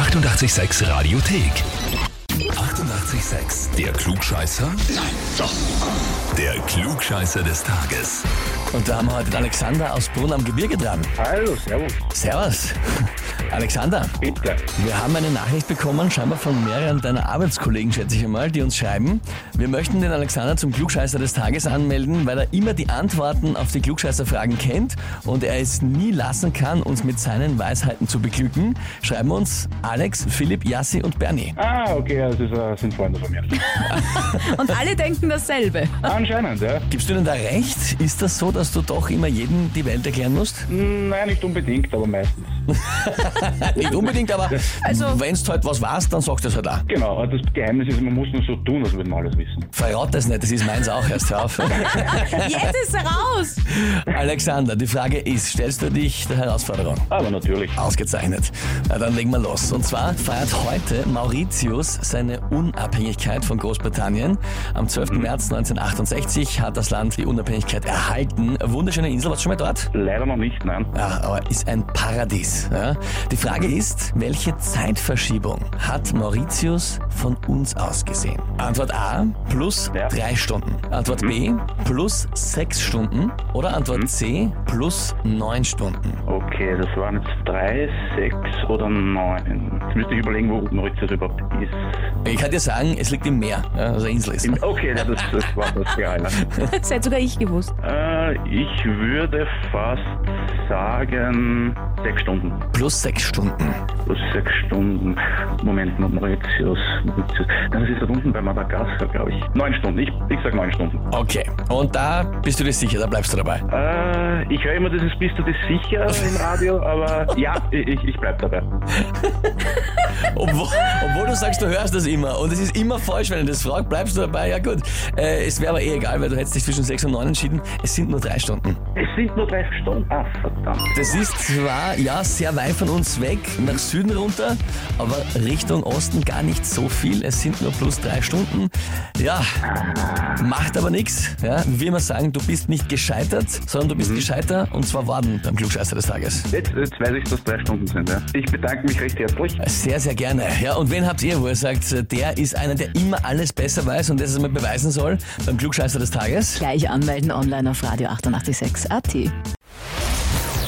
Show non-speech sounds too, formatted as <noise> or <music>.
886 Radiothek. 88,6. Der Klugscheißer? Nein, doch. Der Klugscheißer des Tages. Und da haben wir heute den Alexander aus Brunn am Gebirge dran. Hallo, servus. Servus. Alexander, Bitte. wir haben eine Nachricht bekommen, scheinbar von mehreren deiner Arbeitskollegen, schätze ich einmal, die uns schreiben. Wir möchten den Alexander zum Klugscheißer des Tages anmelden, weil er immer die Antworten auf die Klugscheißerfragen kennt und er es nie lassen kann, uns mit seinen Weisheiten zu beglücken. Schreiben uns Alex, Philipp, Yassi und Bernie. Ah, okay, das ist, äh, sind Freunde von mir. <laughs> Und alle denken dasselbe. Anscheinend, ja. Gibst du denn da recht? Ist das so, dass du doch immer jedem die Welt erklären musst? Nein, nicht unbedingt, aber meistens. <laughs> Nicht unbedingt, aber Also- wenn du halt was weißt, dann sagst du es halt auch. Genau, aber das Geheimnis ist, man muss nur so tun, als würde man alles wissen. Verrat das nicht, das ist meins auch erst auf. <laughs> Jetzt ist er raus. Alexander, die Frage ist, stellst du dich der Herausforderung? Aber natürlich. Ausgezeichnet. Na, dann legen wir los. Und zwar feiert heute Mauritius seine Unabhängigkeit von Großbritannien. Am 12. März 1968 hat das Land die Unabhängigkeit erhalten. Wunderschöne Insel, warst du schon mal dort? Leider noch nicht, nein. Ja, aber ist ein Paradies. Ja? Die Frage ist, welche Zeitverschiebung hat Mauritius von uns aus gesehen? Antwort A, plus Ja. drei Stunden. Antwort B, plus sechs Stunden. Oder Antwort C, plus neun Stunden. Okay, das waren jetzt drei, sechs oder neun. Jetzt müsste ich überlegen, wo Mauritius überhaupt ist. Ich kann dir sagen, es liegt im Meer, ja, also Insel ist. Im- Okay, das, das war das Geheime. Das hätte <laughs> sogar ich gewusst. Äh, ich würde fast sagen sechs Stunden. Plus sechs Stunden. Plus sechs Stunden. Moment, Mauritius. Mauritius. Das ist da unten bei Madagaskar, glaube ich. Neun Stunden. Ich, ich sag neun Stunden. Okay, und da bist du dir sicher, da bleibst du dabei. Äh, ich höre immer dieses Bist du dir sicher im Radio, aber <laughs> ja, ich, ich bleib dabei. <laughs> Obwohl, obwohl du sagst, du hörst das immer und es ist immer falsch, wenn du das fragst, bleibst du dabei. Ja gut, äh, es wäre aber eh egal, weil du hättest dich zwischen sechs und neun entschieden. Es sind nur drei Stunden. Es sind nur drei Stunden. Ah, verdammt. Das ist zwar, ja, sehr weit von uns weg, nach Süden runter, aber Richtung Osten gar nicht so viel. Es sind nur plus drei Stunden. Ja, macht aber nichts. Ja, wie immer sagen, du bist nicht gescheitert, sondern du bist gescheiter und zwar worden beim Klugscheißer des Tages. Jetzt, jetzt weiß ich, dass drei Stunden sind. Ja. Ich bedanke mich recht herzlich. Sehr, sehr gerne. Ja, und wen habt ihr, wo ihr sagt, der ist einer, der immer alles besser weiß und das es mal beweisen soll beim Klugscheißer des Tages? Gleich anmelden online auf Radio 886 AT.